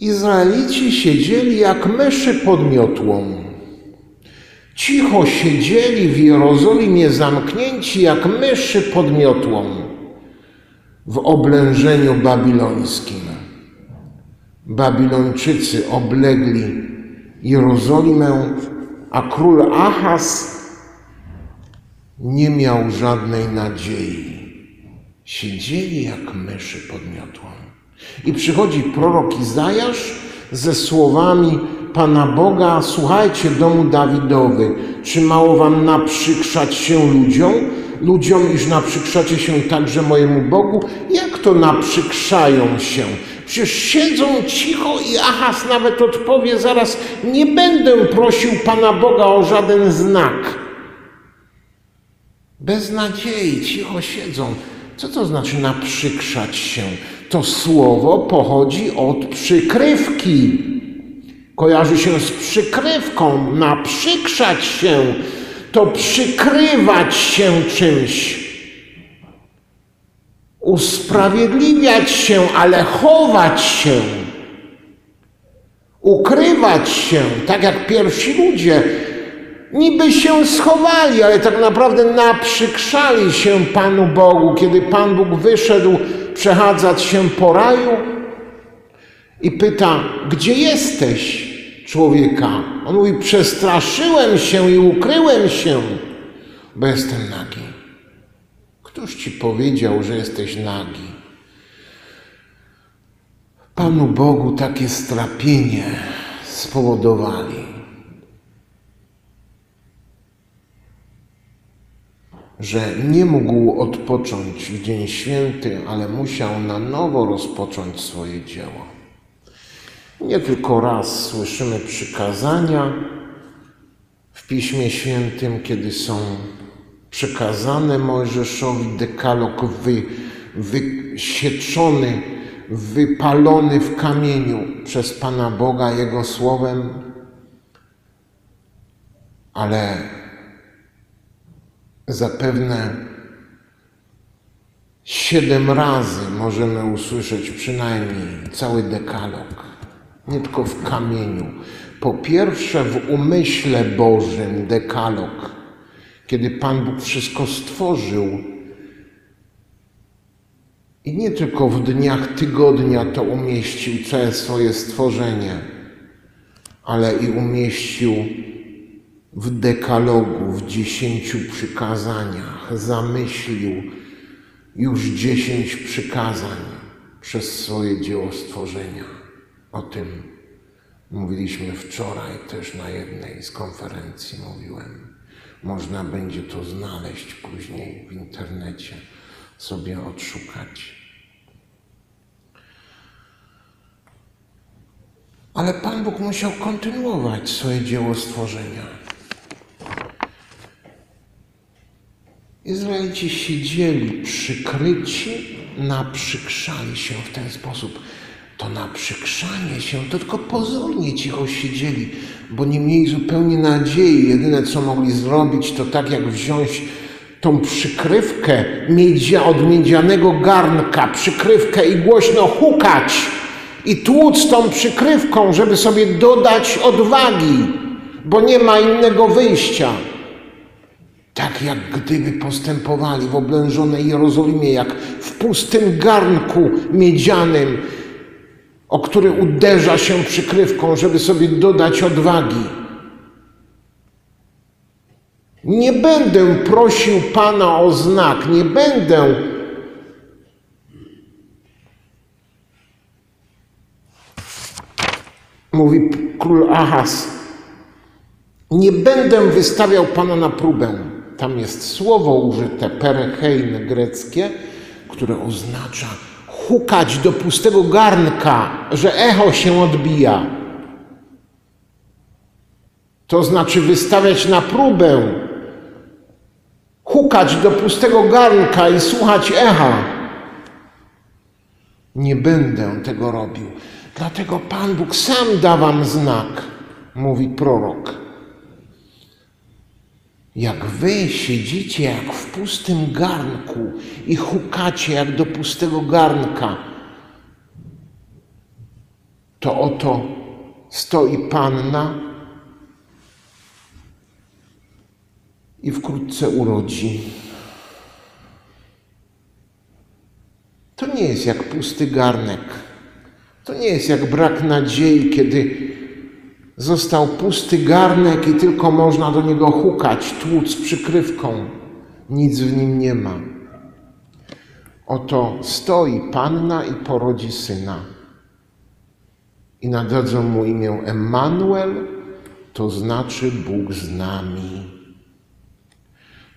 Izraelici siedzieli jak myszy pod miotłą. Cicho siedzieli w Jerozolimie zamknięci jak myszy pod miotłą w oblężeniu babilońskim. Babilończycy oblegli Jerozolimę, a król Ahaz nie miał żadnej nadziei. Siedzieli jak myszy pod miotłą. I przychodzi prorok Izajasz ze słowami Pana Boga: Słuchajcie, domu Dawidowy, czy mało wam naprzykrzać się ludziom? Ludziom, iż naprzykrzacie się także mojemu Bogu? Jak to naprzykrzają się? Przecież siedzą cicho i Ahas nawet odpowie zaraz: Nie będę prosił Pana Boga o żaden znak. Bez nadziei, cicho siedzą. Co to znaczy naprzykrzać się? To słowo pochodzi od przykrywki. Kojarzy się z przykrywką. Naprzykrzać się to przykrywać się czymś. Usprawiedliwiać się, ale chować się. Ukrywać się, tak jak pierwsi ludzie niby się schowali, ale tak naprawdę naprzykrzali się Panu Bogu, kiedy Pan Bóg wyszedł przechadzać się po raju i pyta, gdzie jesteś, człowieka? On mówi, przestraszyłem się i ukryłem się, bo jestem nagi. Któż ci powiedział, że jesteś nagi? Panu Bogu takie strapienie spowodowali. Że nie mógł odpocząć w Dzień Święty, ale musiał na nowo rozpocząć swoje dzieło. Nie tylko raz słyszymy przykazania w Piśmie Świętym, kiedy są przekazane Mojżeszowi dekalog wy, wysieczony, wypalony w kamieniu przez Pana Boga Jego słowem, ale zapewne siedem razy możemy usłyszeć przynajmniej cały dekalog, nie tylko w kamieniu. Po pierwsze, w umyśle Bożym dekalog, kiedy Pan Bóg wszystko stworzył. I nie tylko w dniach tygodnia to umieścił całe swoje stworzenie, ale i umieścił w dekalogu, w dziesięciu przykazaniach zamyślił już dziesięć przykazań przez swoje dzieło stworzenia. O tym mówiliśmy wczoraj też na jednej z konferencji mówiłem. Można będzie to znaleźć później w internecie, sobie odszukać. Ale Pan Bóg musiał kontynuować swoje dzieło stworzenia. Izraelici siedzieli przykryci, naprzykrzali się w ten sposób. To naprzykrzanie się to tylko pozornie cicho siedzieli, bo nie mieli zupełnie nadziei. Jedyne co mogli zrobić, to tak jak wziąć tą przykrywkę miedzia, od miedzianego garnka, przykrywkę i głośno hukać i tłuc tą przykrywką, żeby sobie dodać odwagi, bo nie ma innego wyjścia. Tak jak gdyby postępowali w oblężonej Jerozolimie, jak w pustym garnku miedzianym, o który uderza się przykrywką, żeby sobie dodać odwagi. Nie będę prosił Pana o znak, nie będę mówi król Ahaz, nie będę wystawiał Pana na próbę. Tam jest słowo użyte, perechein greckie, które oznacza hukać do pustego garnka, że echo się odbija. To znaczy wystawiać na próbę, hukać do pustego garnka i słuchać echa. Nie będę tego robił. Dlatego Pan Bóg sam da wam znak, mówi prorok. Jak wy siedzicie jak w pustym garnku i hukacie jak do pustego garnka, to oto stoi panna i wkrótce urodzi. To nie jest jak pusty garnek. To nie jest jak brak nadziei, kiedy został pusty garnek i tylko można do niego hukać, tłuc przykrywką. Nic w nim nie ma. Oto stoi panna i porodzi syna. I nadadzą mu imię Emmanuel, to znaczy Bóg z nami.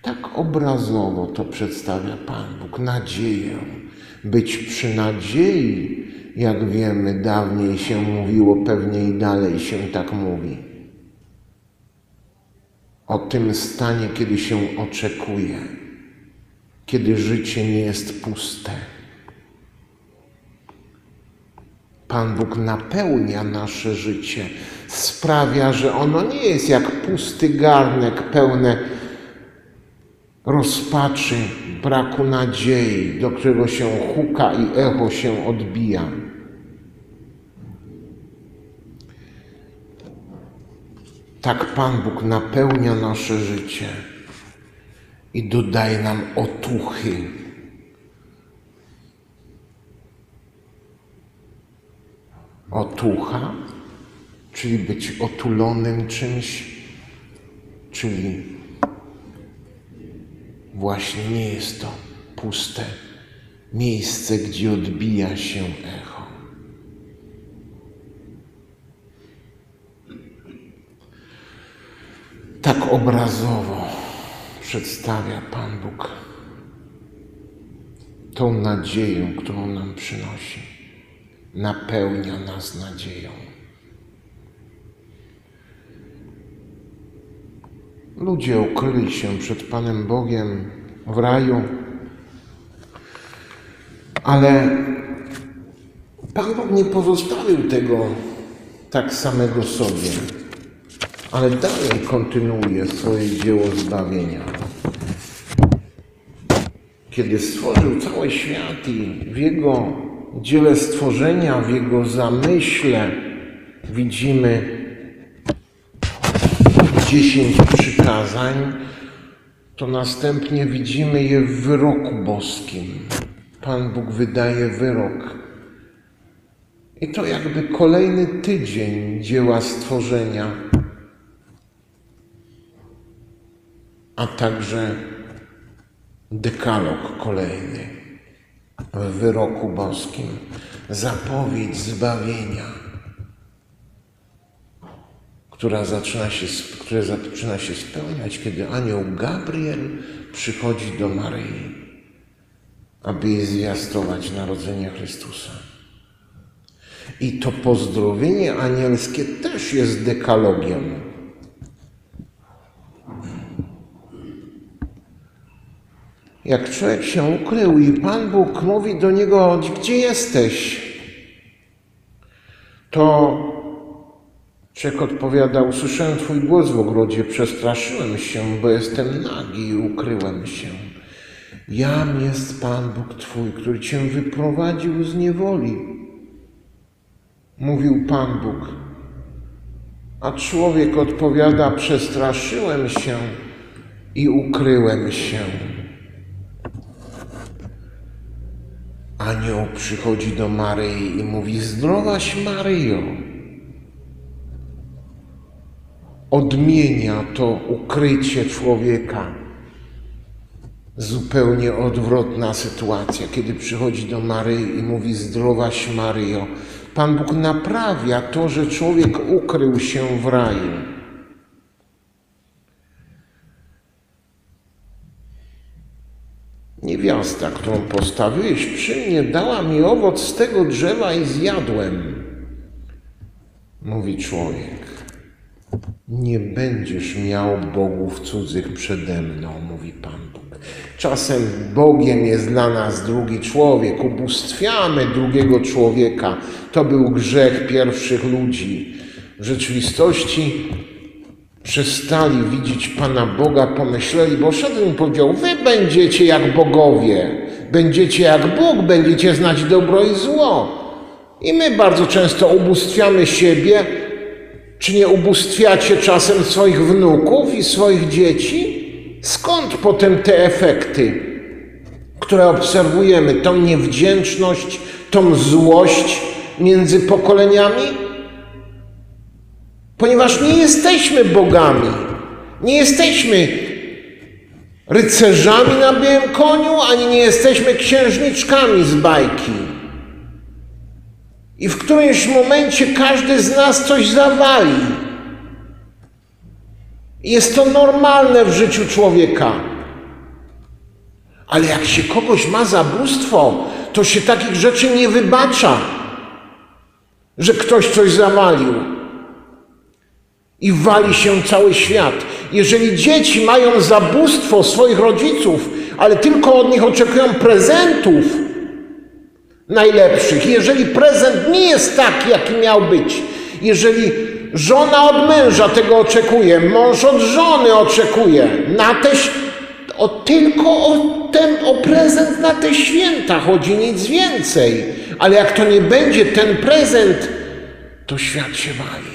Tak obrazowo to przedstawia Pan Bóg nadzieję. Być przy nadziei, jak wiemy, dawniej się mówiło, pewnie i dalej się tak mówi. O tym stanie, kiedy się oczekuje, kiedy życie nie jest puste. Pan Bóg napełnia nasze życie, sprawia, że ono nie jest jak pusty garnek pełne rozpaczy, braku nadziei, do którego się huka i echo się odbija. Tak Pan Bóg napełnia nasze życie i dodaje nam otuchy. Otucha, czyli być otulonym czymś, czyli właśnie nie jest to puste miejsce, gdzie odbija się echo. Tak obrazowo przedstawia Pan Bóg tą nadzieję, którą nam przynosi. Napełnia nas nadzieją. Ludzie ukryli się przed Panem Bogiem w raju, ale Pan Bóg nie pozostawił tego tak samego sobie, ale dalej kontynuuje swoje dzieło zbawienia. Kiedy stworzył cały świat i w Jego dziele stworzenia, w Jego zamyśle widzimy dziesięć przykazań, to następnie widzimy je w wyroku boskim. Pan Bóg wydaje wyrok. I to jakby kolejny tydzień dzieła stworzenia, a także dekalog kolejny w wyroku boskim, zapowiedź zbawienia która zaczyna się, które zaczyna się spełniać, kiedy anioł Gabriel przychodzi do Maryi, aby jej zwiastować narodzenie Chrystusa. I to pozdrowienie anielskie też jest dekalogiem. Jak człowiek się ukrył i Pan Bóg mówi do niego, gdzie jesteś? To Czek odpowiada, usłyszałem Twój głos w ogrodzie, przestraszyłem się, bo jestem nagi i ukryłem się. Jam jest Pan Bóg Twój, który Cię wyprowadził z niewoli. Mówił Pan Bóg. A człowiek odpowiada, przestraszyłem się i ukryłem się. Anioł przychodzi do Maryi i mówi, zdrowaś Maryjo odmienia to ukrycie człowieka. Zupełnie odwrotna sytuacja, kiedy przychodzi do Maryi i mówi: Zdrowaś Maryjo. Pan Bóg naprawia to, że człowiek ukrył się w raju. Niewiasta, którą postawiłeś przy mnie, dała mi owoc z tego drzewa i zjadłem, mówi człowiek. Nie będziesz miał bogów cudzych przede mną, mówi Pan Bóg. Czasem Bogiem jest dla nas drugi człowiek, ubóstwiamy drugiego człowieka. To był grzech pierwszych ludzi. W rzeczywistości przestali widzieć Pana Boga, pomyśleli, bo szedł im powiedział, wy będziecie jak bogowie, będziecie jak Bóg, będziecie znać dobro i zło. I my bardzo często ubóstwiamy siebie. Czy nie ubóstwiacie czasem swoich wnuków i swoich dzieci? Skąd potem te efekty, które obserwujemy? Tą niewdzięczność, tą złość między pokoleniami? Ponieważ nie jesteśmy bogami, nie jesteśmy rycerzami na białym koniu, ani nie jesteśmy księżniczkami z bajki. I w którymś momencie każdy z nas coś zawali. Jest to normalne w życiu człowieka. Ale jak się kogoś ma zabóstwo, to się takich rzeczy nie wybacza, że ktoś coś zawalił. I wali się cały świat. Jeżeli dzieci mają zabóstwo swoich rodziców, ale tylko od nich oczekują prezentów, najlepszych. Jeżeli prezent nie jest taki, jaki miał być, jeżeli żona od męża tego oczekuje, mąż od żony oczekuje, na te, o, tylko o, ten, o prezent na te święta chodzi, nic więcej. Ale jak to nie będzie ten prezent, to świat się wali.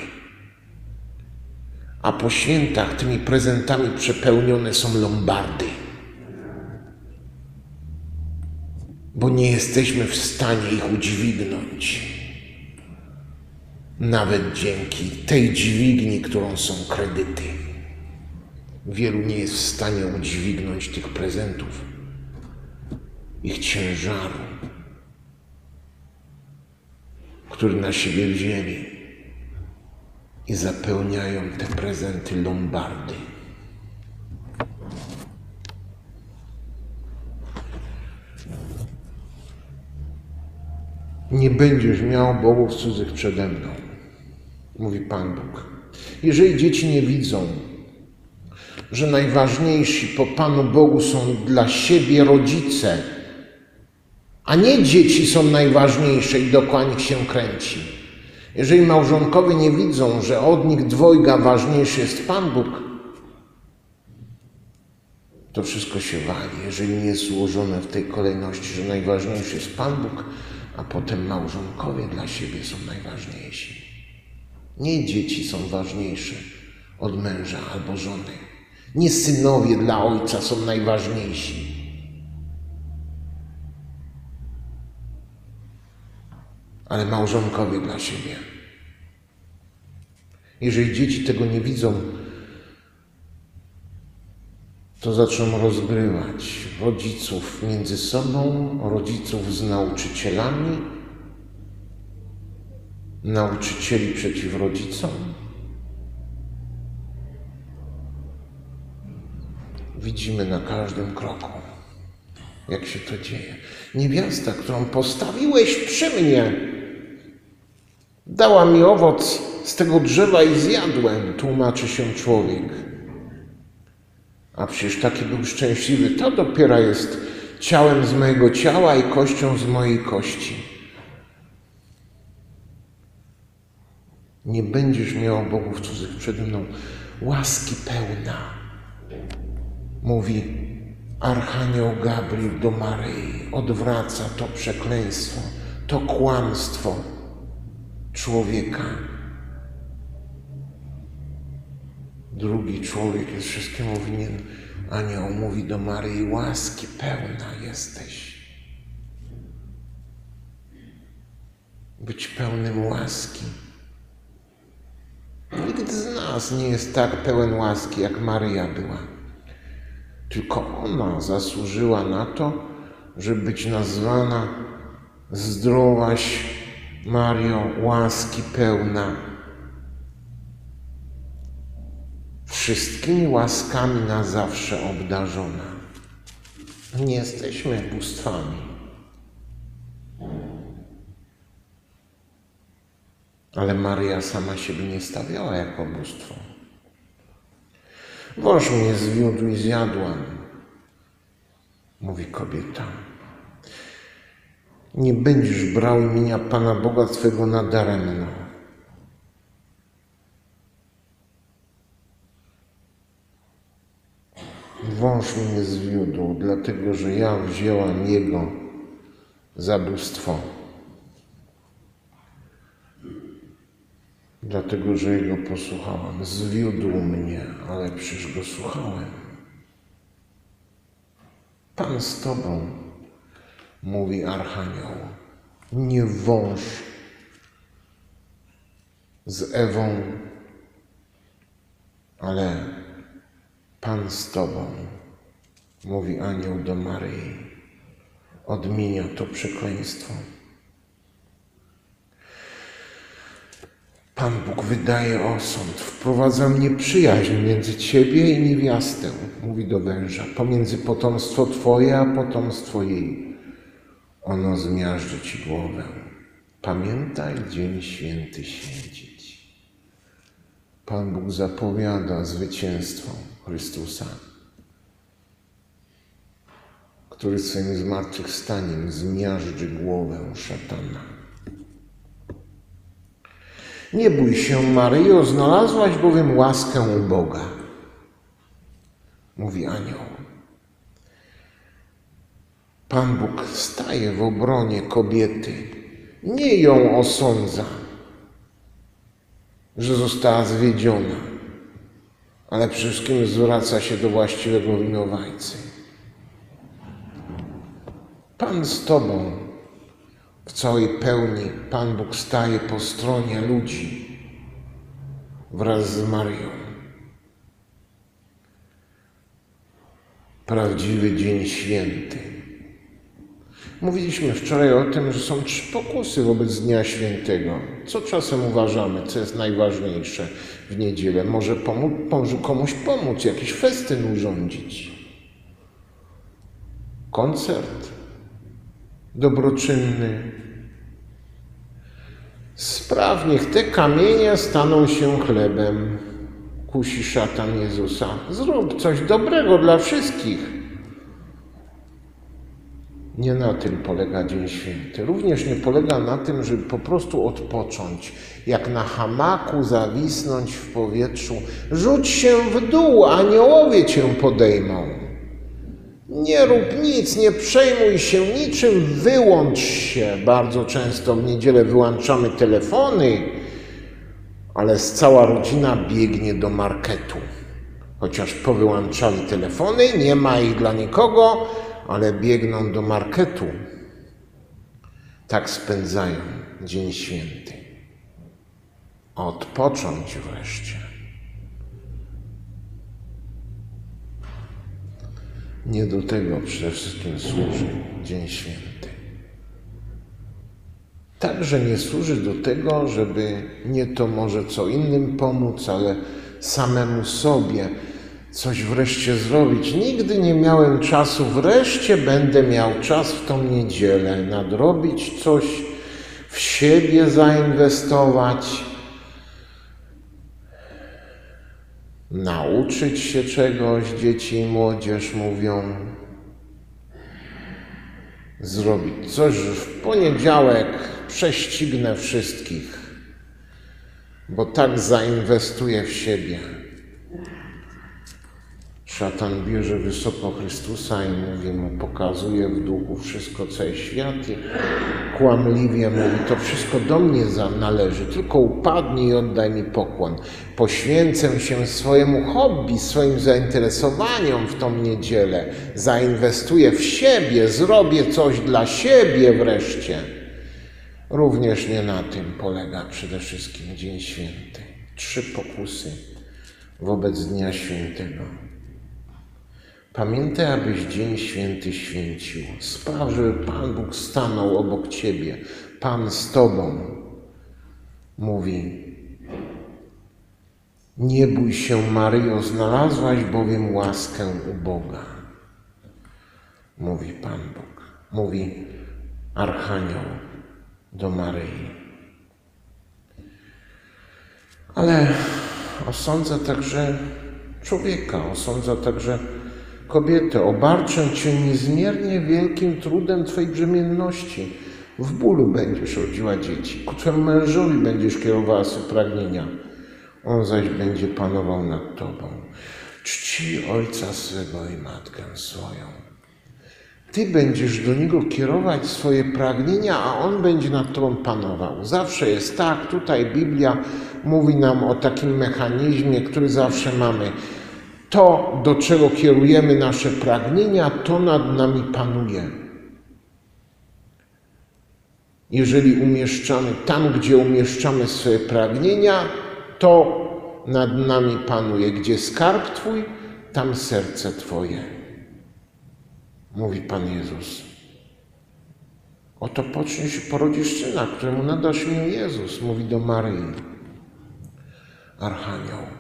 A po świętach tymi prezentami przepełnione są lombardy. bo nie jesteśmy w stanie ich udźwignąć. Nawet dzięki tej dźwigni, którą są kredyty. Wielu nie jest w stanie udźwignąć tych prezentów, ich ciężaru, który na siebie wzięli i zapełniają te prezenty lombardy. Nie będziesz miał bogów cudzych przede mną, mówi Pan Bóg. Jeżeli dzieci nie widzą, że najważniejsi po Panu Bogu są dla siebie rodzice, a nie dzieci są najważniejsze i dookoła nich się kręci. Jeżeli małżonkowie nie widzą, że od nich dwojga ważniejszy jest Pan Bóg, to wszystko się wali, jeżeli nie jest złożone w tej kolejności, że najważniejszy jest Pan Bóg, a potem małżonkowie dla siebie są najważniejsi. Nie dzieci są ważniejsze od męża albo żony. Nie synowie dla ojca są najważniejsi. Ale małżonkowie dla siebie. Jeżeli dzieci tego nie widzą, to zaczną rozgrywać rodziców między sobą, rodziców z nauczycielami, nauczycieli przeciw rodzicom. Widzimy na każdym kroku, jak się to dzieje. Niewiasta, którą postawiłeś przy mnie, dała mi owoc z tego drzewa i zjadłem, tłumaczy się człowiek. A przecież taki był szczęśliwy. To dopiero jest ciałem z mojego ciała i kością z mojej kości. Nie będziesz miał bogów cudzych przede mną. Łaski pełna, mówi Archanioł Gabriel do Maryi. Odwraca to przekleństwo, to kłamstwo człowieka. Drugi człowiek jest wszystkiemu winien. Anioł mówi do Maryi, łaski pełna jesteś. Być pełnym łaski. Nikt z nas nie jest tak pełen łaski, jak Maryja była. Tylko ona zasłużyła na to, żeby być nazwana zdrowaś Mario, łaski pełna wszystkimi łaskami na zawsze obdarzona. Nie jesteśmy bóstwami. Ale Maria sama siebie nie stawiała jako bóstwo. Wąż mnie zwiódł i zjadłam, mówi kobieta. Nie będziesz brał imienia Pana Boga Twego nadaremno. Wąż mnie zwiódł, dlatego że ja wzięłam jego zabóstwo. dlatego że Jego posłuchałem. Zwiódł mnie, ale przecież Go słuchałem. Pan z Tobą, mówi Archanioł. Nie wąż z Ewą, ale Pan z Tobą, mówi anioł do Maryi. Odmienia to przekleństwo. Pan Bóg wydaje osąd, wprowadza mnie przyjaźń między Ciebie i niewiastę, mówi do węża, pomiędzy potomstwo Twoje a potomstwo jej. Ono zmiażdży Ci głowę. Pamiętaj dzień święty święcić. Pan Bóg zapowiada zwycięstwo Chrystusa, który swoim zmartwychwstaniem zmiażdży głowę szatana. Nie bój się, Maryjo, znalazłaś bowiem łaskę u Boga, mówi anioł. Pan Bóg staje w obronie kobiety, nie ją osądza, że została zwiedziona, ale przede wszystkim zwraca się do właściwego winowajcy. Pan z Tobą, w całej pełni Pan Bóg staje po stronie ludzi wraz z Marią. Prawdziwy dzień święty. Mówiliśmy wczoraj o tym, że są trzy pokusy wobec Dnia Świętego. Co czasem uważamy, co jest najważniejsze w niedzielę? Może, pomóc, może komuś pomóc, jakiś festyn urządzić. Koncert dobroczynny. Spraw, niech te kamienie staną się chlebem, kusi szatan Jezusa. Zrób coś dobrego dla wszystkich. Nie na tym polega Dzień Święty. Również nie polega na tym, żeby po prostu odpocząć, jak na hamaku zawisnąć w powietrzu. Rzuć się w dół, aniołowie cię podejmą. Nie rób nic, nie przejmuj się niczym, wyłącz się. Bardzo często w niedzielę wyłączamy telefony, ale cała rodzina biegnie do marketu. Chociaż powyłączali telefony, nie ma ich dla nikogo, ale biegną do marketu. Tak spędzają Dzień Święty. Odpocząć wreszcie. Nie do tego przede wszystkim służy Dzień Święty. Także nie służy do tego, żeby nie to może co innym pomóc, ale samemu sobie coś wreszcie zrobić. Nigdy nie miałem czasu, wreszcie będę miał czas w tą niedzielę nadrobić coś, w siebie zainwestować nauczyć się czegoś, dzieci i młodzież mówią, zrobić coś, w poniedziałek prześcignę wszystkich, bo tak zainwestuję w siebie. Szatan bierze wysoko Chrystusa i mówi mu, pokazuje w duchu wszystko, co jest świat i kłamliwie mówi, to wszystko do mnie należy, tylko upadnij i oddaj mi pokłon. Poświęcę się swojemu hobby, swoim zainteresowaniom w tą niedzielę, zainwestuję w siebie, zrobię coś dla siebie wreszcie. Również nie na tym polega przede wszystkim Dzień Święty. Trzy pokusy wobec Dnia Świętego. Pamiętaj, abyś Dzień Święty święcił. Spraw, żeby Pan Bóg stanął obok Ciebie. Pan z Tobą. Mówi, nie bój się, Maryjo, znalazłaś bowiem łaskę u Boga. Mówi Pan Bóg. Mówi Archanioł do Maryi. Ale osądza także człowieka, osądza także Kobietę, obarczę Cię niezmiernie wielkim trudem Twojej brzemienności. W bólu będziesz rodziła dzieci, ku Twemu mężowi będziesz kierowała swe pragnienia. On zaś będzie panował nad Tobą. Czci ojca swego i matkę swoją. Ty będziesz do Niego kierować swoje pragnienia, a On będzie nad Tobą panował. Zawsze jest tak. Tutaj Biblia mówi nam o takim mechanizmie, który zawsze mamy. To, do czego kierujemy nasze pragnienia, to nad nami panuje. Jeżeli umieszczamy tam, gdzie umieszczamy swoje pragnienia, to nad nami panuje. Gdzie skarb Twój, tam serce Twoje. Mówi Pan Jezus. Oto pocznie się porodzisz syna, któremu nadasz imię Jezus, mówi do Maryi. Archanioł.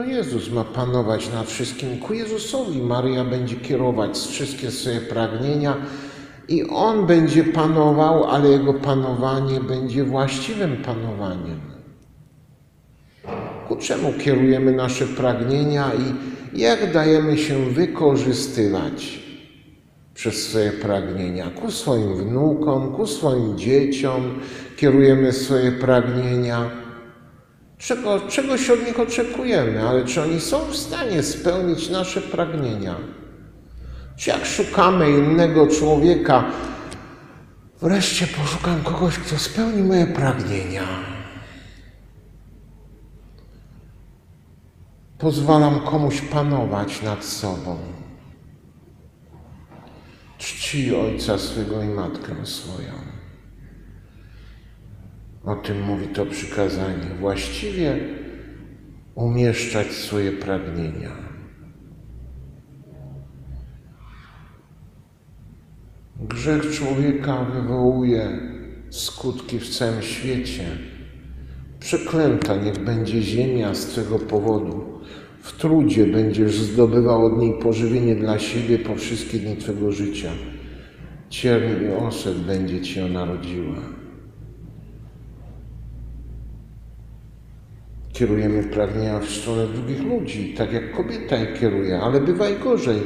To Jezus ma panować nad wszystkim. Ku Jezusowi Maryja będzie kierować wszystkie swoje pragnienia i On będzie panował, ale Jego panowanie będzie właściwym panowaniem. Ku czemu kierujemy nasze pragnienia i jak dajemy się wykorzystywać przez swoje pragnienia? Ku swoim wnukom, ku swoim dzieciom kierujemy swoje pragnienia. Czego, czegoś od nich oczekujemy, ale czy oni są w stanie spełnić nasze pragnienia? Czy jak szukamy innego człowieka, wreszcie poszukam kogoś, kto spełni moje pragnienia? Pozwalam komuś panować nad sobą. Czci ojca swego i matkę swoją. O tym mówi to przykazanie. Właściwie umieszczać swoje pragnienia. Grzech człowieka wywołuje skutki w całym świecie. Przeklęta niech będzie ziemia z tego powodu. W trudzie będziesz zdobywał od niej pożywienie dla siebie po wszystkie dni Twego życia. Cierń i oset będzie Ci ona Kierujemy pragnienia w stronę drugich ludzi, tak jak kobieta je kieruje, ale bywa i gorzej.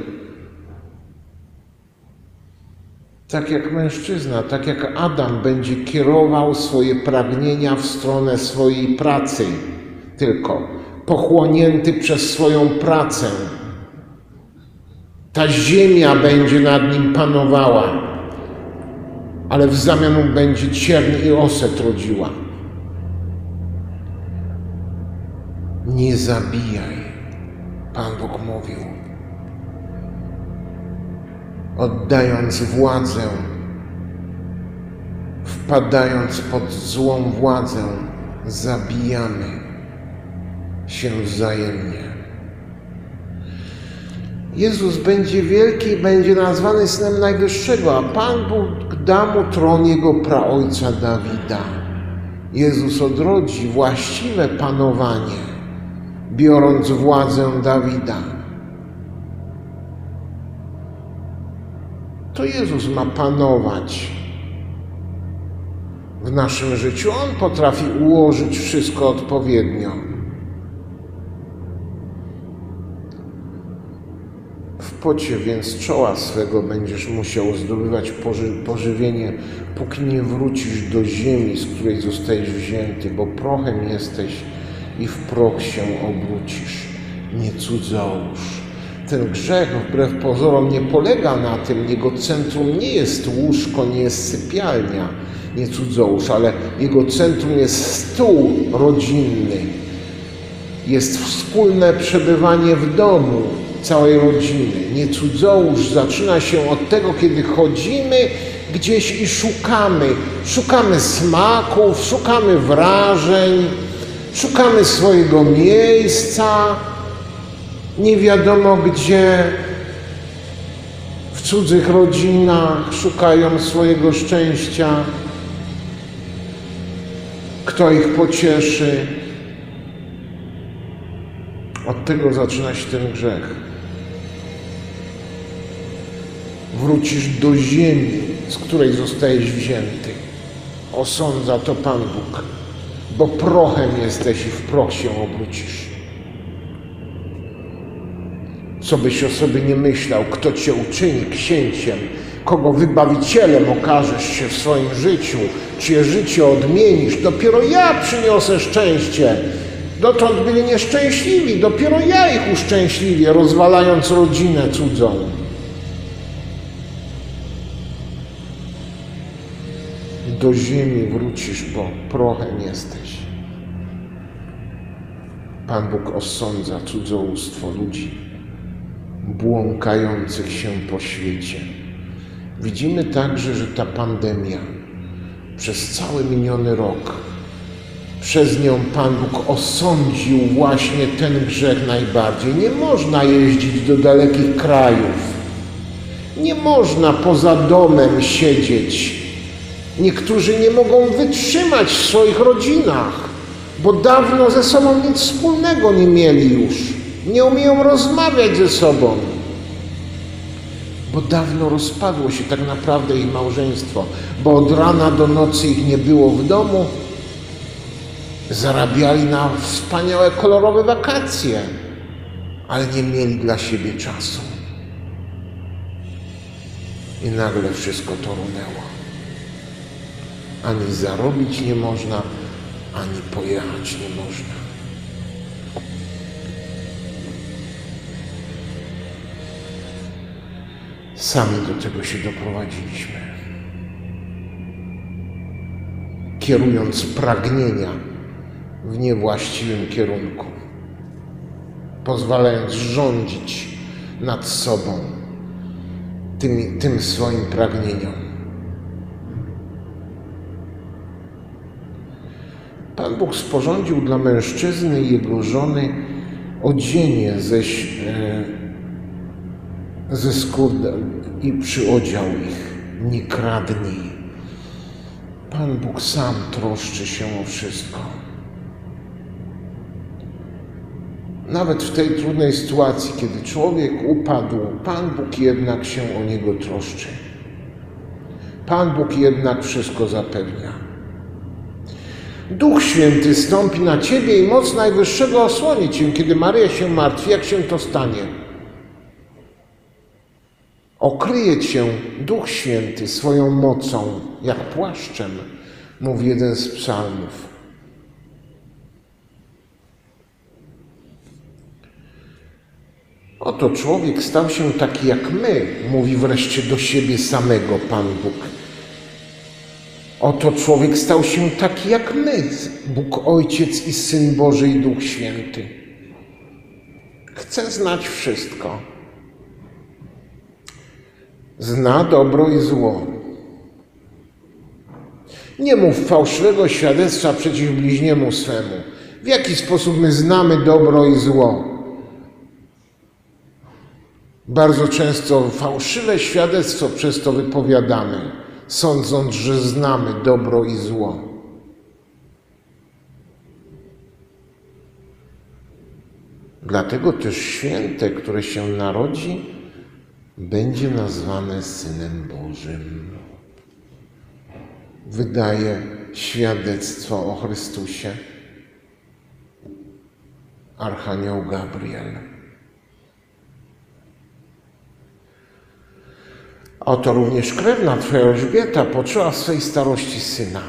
Tak jak mężczyzna, tak jak Adam będzie kierował swoje pragnienia w stronę swojej pracy, tylko pochłonięty przez swoją pracę. Ta ziemia będzie nad nim panowała, ale w zamian będzie cierń i oset rodziła. Nie zabijaj, Pan Bóg mówił. Oddając władzę, wpadając pod złą władzę, zabijamy się wzajemnie. Jezus będzie wielki i będzie nazwany Synem Najwyższego, a Pan Bóg da mu tron jego praojca Dawida. Jezus odrodzi właściwe panowanie biorąc władzę Dawida. To Jezus ma panować w naszym życiu. On potrafi ułożyć wszystko odpowiednio. W pocie więc czoła swego będziesz musiał zdobywać poży pożywienie, póki nie wrócisz do ziemi, z której zostajesz wzięty, bo prochem jesteś i w proch się obrócisz. Nie cudzołóż. Ten grzech wbrew pozorom nie polega na tym, jego centrum nie jest łóżko, nie jest sypialnia, nie cudzołóż, ale jego centrum jest stół rodzinny. Jest wspólne przebywanie w domu całej rodziny. Nie cudzołóż zaczyna się od tego, kiedy chodzimy gdzieś i szukamy. Szukamy smaków, szukamy wrażeń, Szukamy swojego miejsca, nie wiadomo gdzie, w cudzych rodzinach szukają swojego szczęścia, kto ich pocieszy. Od tego zaczyna się ten grzech. Wrócisz do ziemi, z której zostajesz wzięty. Osądza to Pan Bóg bo prochem jesteś i w proch się obrócisz. Co byś o sobie nie myślał, kto cię uczyni księciem, kogo wybawicielem okażesz się w swoim życiu, czyje życie odmienisz, dopiero ja przyniosę szczęście. Dotąd byli nieszczęśliwi, dopiero ja ich uszczęśliwię, rozwalając rodzinę cudzą. Do ziemi wrócisz, bo prochem jesteś. Pan Bóg osądza cudzołóstwo ludzi błąkających się po świecie. Widzimy także, że ta pandemia przez cały miniony rok, przez nią Pan Bóg osądził właśnie ten grzech najbardziej. Nie można jeździć do dalekich krajów. Nie można poza domem siedzieć. Niektórzy nie mogą wytrzymać w swoich rodzinach, bo dawno ze sobą nic wspólnego nie mieli już. Nie umieją rozmawiać ze sobą, bo dawno rozpadło się tak naprawdę ich małżeństwo, bo od rana do nocy ich nie było w domu. Zarabiali na wspaniałe, kolorowe wakacje, ale nie mieli dla siebie czasu. I nagle wszystko to runęło. Ani zarobić nie można, ani pojechać nie można. Sami do tego się doprowadziliśmy. Kierując pragnienia w niewłaściwym kierunku, pozwalając rządzić nad sobą tym, tym swoim pragnieniom. Pan Bóg sporządził dla mężczyzny i jego żony odzienie ze, e, ze skór i przyodział ich. Nie kradnij. Pan Bóg sam troszczy się o wszystko. Nawet w tej trudnej sytuacji, kiedy człowiek upadł, Pan Bóg jednak się o niego troszczy. Pan Bóg jednak wszystko zapewnia. Duch Święty stąpi na Ciebie i moc Najwyższego osłoni Cię, kiedy Maria się martwi, jak się to stanie. Okryje Cię Duch Święty swoją mocą, jak płaszczem, mówi jeden z psalmów. Oto człowiek stał się taki jak my, mówi wreszcie do siebie samego Pan Bóg. Oto człowiek stał się taki jak my, Bóg Ojciec i Syn Boży i Duch Święty. Chce znać wszystko. Zna dobro i zło. Nie mów fałszywego świadectwa przeciw bliźniemu swemu. W jaki sposób my znamy dobro i zło? Bardzo często fałszywe świadectwo przez to wypowiadamy, sądząc, że znamy dobro i zło. Dlatego też święte, które się narodzi, będzie nazwane Synem Bożym. Wydaje świadectwo o Chrystusie Archanioł Gabriel. Oto również krewna Twoja Elżbieta poczęła w swej starości syna.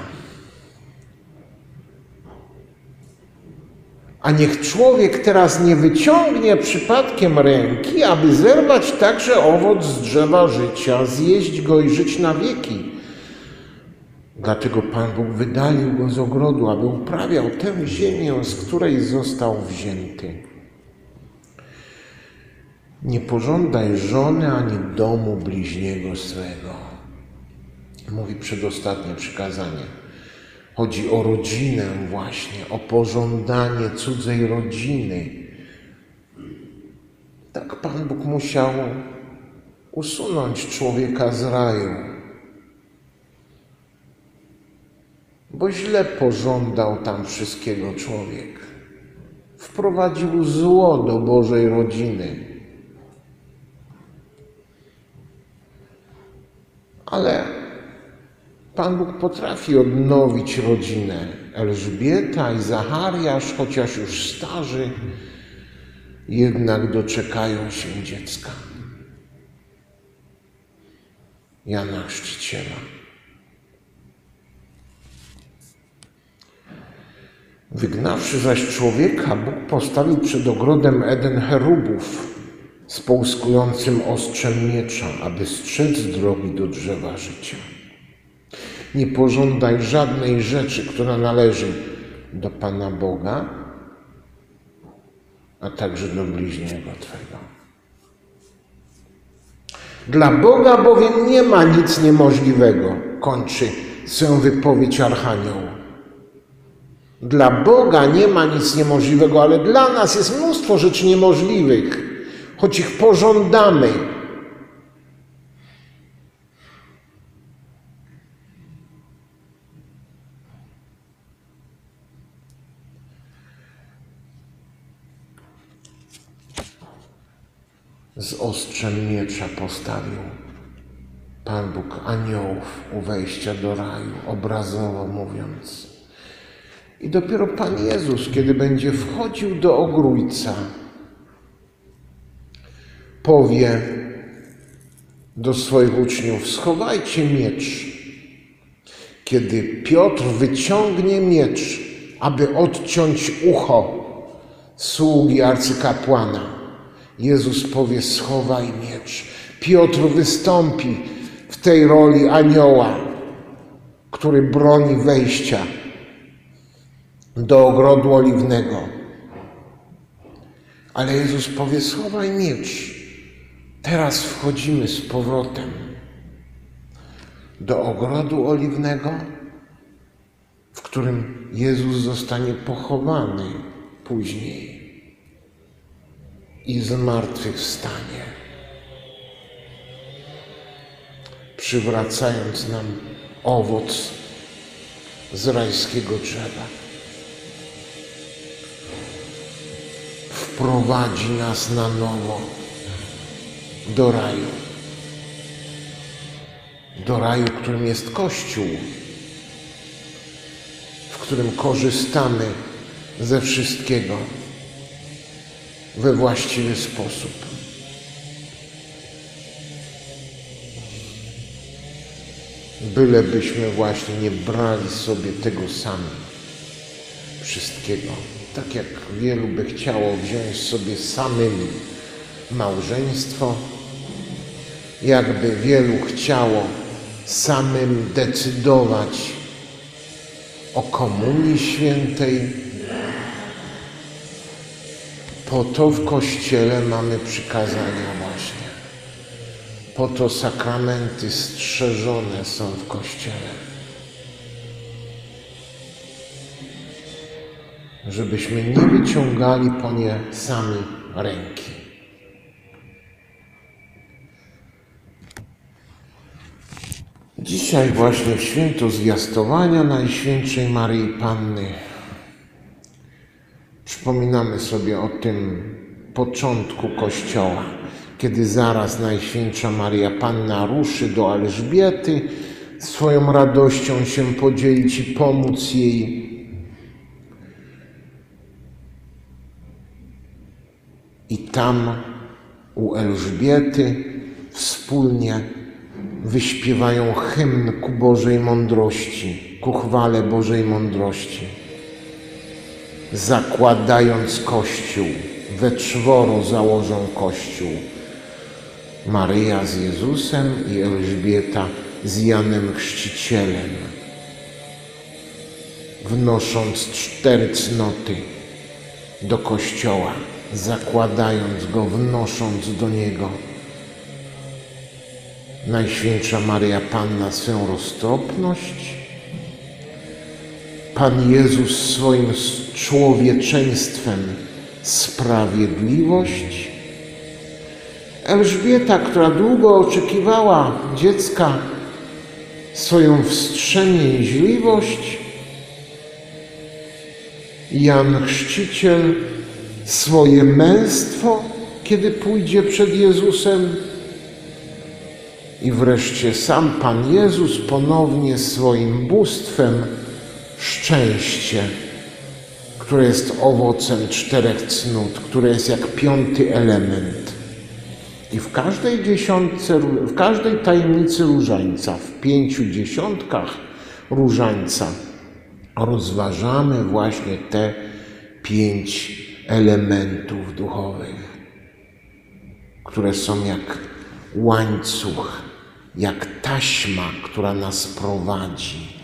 A niech człowiek teraz nie wyciągnie przypadkiem ręki, aby zerwać także owoc z drzewa życia, zjeść go i żyć na wieki. Dlatego Pan Bóg wydalił go z ogrodu, aby uprawiał tę ziemię, z której został wzięty. Nie pożądaj żony ani domu bliźniego swego. Mówi przedostatnie przykazanie. Chodzi o rodzinę właśnie, o pożądanie cudzej rodziny. Tak Pan Bóg musiał usunąć człowieka z raju, bo źle pożądał tam wszystkiego człowiek. Wprowadził zło do Bożej rodziny. Ale Pan Bóg potrafi odnowić rodzinę. Elżbieta i Zachariasz, chociaż już starzy, jednak doczekają się dziecka. Jana Chrzciciela. Wygnawszy zaś człowieka, Bóg postawił przed ogrodem Eden cherubów z połyskującym ostrzem miecza, aby strzec drogi do drzewa życia. Nie pożądaj żadnej rzeczy, która należy do Pana Boga, a także do bliźniego Twego. Dla Boga bowiem nie ma nic niemożliwego, kończy swoją wypowiedź Archanioł. Dla Boga nie ma nic niemożliwego, ale dla nas jest mnóstwo rzeczy niemożliwych, choć ich pożądamy. Z ostrzem miecza postawił Pan Bóg aniołów u wejścia do raju, obrazowo mówiąc. I dopiero Pan Jezus, kiedy będzie wchodził do ogrójca, powie do swoich uczniów: Schowajcie miecz. Kiedy Piotr wyciągnie miecz, aby odciąć ucho sługi arcykapłana, Jezus powie: Schowaj miecz. Piotr wystąpi w tej roli anioła, który broni wejścia do ogrodu oliwnego. Ale Jezus powie: Schowaj miecz. Teraz wchodzimy z powrotem do ogrodu oliwnego, w którym Jezus zostanie pochowany później i zmartwychwstanie, przywracając nam owoc z rajskiego drzewa. Wprowadzi nas na nowo do raju. Do raju, którym jest Kościół, w którym korzystamy ze wszystkiego we właściwy sposób. Bylebyśmy właśnie nie brali sobie tego sami, wszystkiego. Tak jak wielu by chciało wziąć sobie samym małżeństwo, jakby wielu chciało samym decydować o Komunii Świętej. Po to w Kościele mamy przykazania właśnie. Po to sakramenty strzeżone są w Kościele. Żebyśmy nie wyciągali po nie sami ręki. Dzisiaj właśnie święto zwiastowania Najświętszej Maryi Panny przypominamy sobie o tym początku Kościoła, kiedy zaraz Najświętsza Maria Panna ruszy do Elżbiety, swoją radością się podzielić i pomóc jej. I tam u Elżbiety wspólnie wyśpiewają hymn ku Bożej mądrości, ku chwale Bożej mądrości. Zakładając Kościół, we czworo założą Kościół. Maryja z Jezusem i Elżbieta z Janem Chrzcicielem, wnosząc cztery cnoty do Kościoła, zakładając go, wnosząc do niego Najświętsza Maria Panna swą roztropność, Pan Jezus swoim człowieczeństwem sprawiedliwość, Elżbieta, która długo oczekiwała dziecka, swoją wstrzemięźliwość, Jan Chrzciciel swoje męstwo, kiedy pójdzie przed Jezusem, i wreszcie sam Pan Jezus ponownie swoim bóstwem szczęście, które jest owocem czterech cnót, które jest jak piąty element. I w każdej dziesiątce, w każdej tajemnicy różańca, w pięciu dziesiątkach różańca rozważamy właśnie te pięć elementów duchowych, które są jak łańcuch jak taśma, która nas prowadzi.